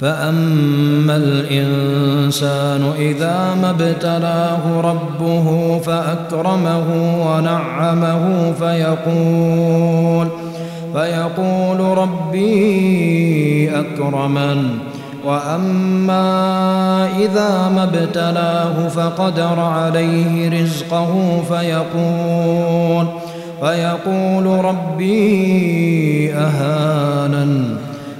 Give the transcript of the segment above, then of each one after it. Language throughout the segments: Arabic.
فأما الإنسان إذا ما ابتلاه ربه فأكرمه ونعمه فيقول فيقول ربي أكرمن وأما إذا ما ابتلاه فقدر عليه رزقه فيقول فيقول ربي أهانن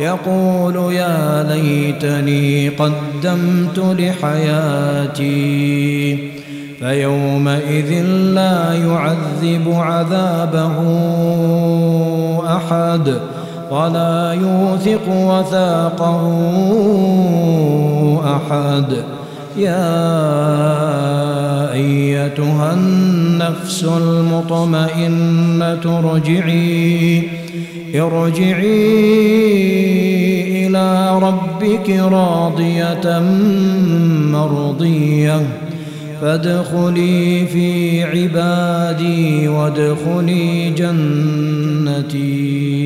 يقول يا ليتني قدمت لحياتي فيومئذ لا يعذب عذابه أحد ولا يوثق وثاقه أحد يا أيتها النفس المطمئنة ارجعي ارجعي إلى ربك راضية مرضية. فادخلي في عبادي وادخلي جنتي.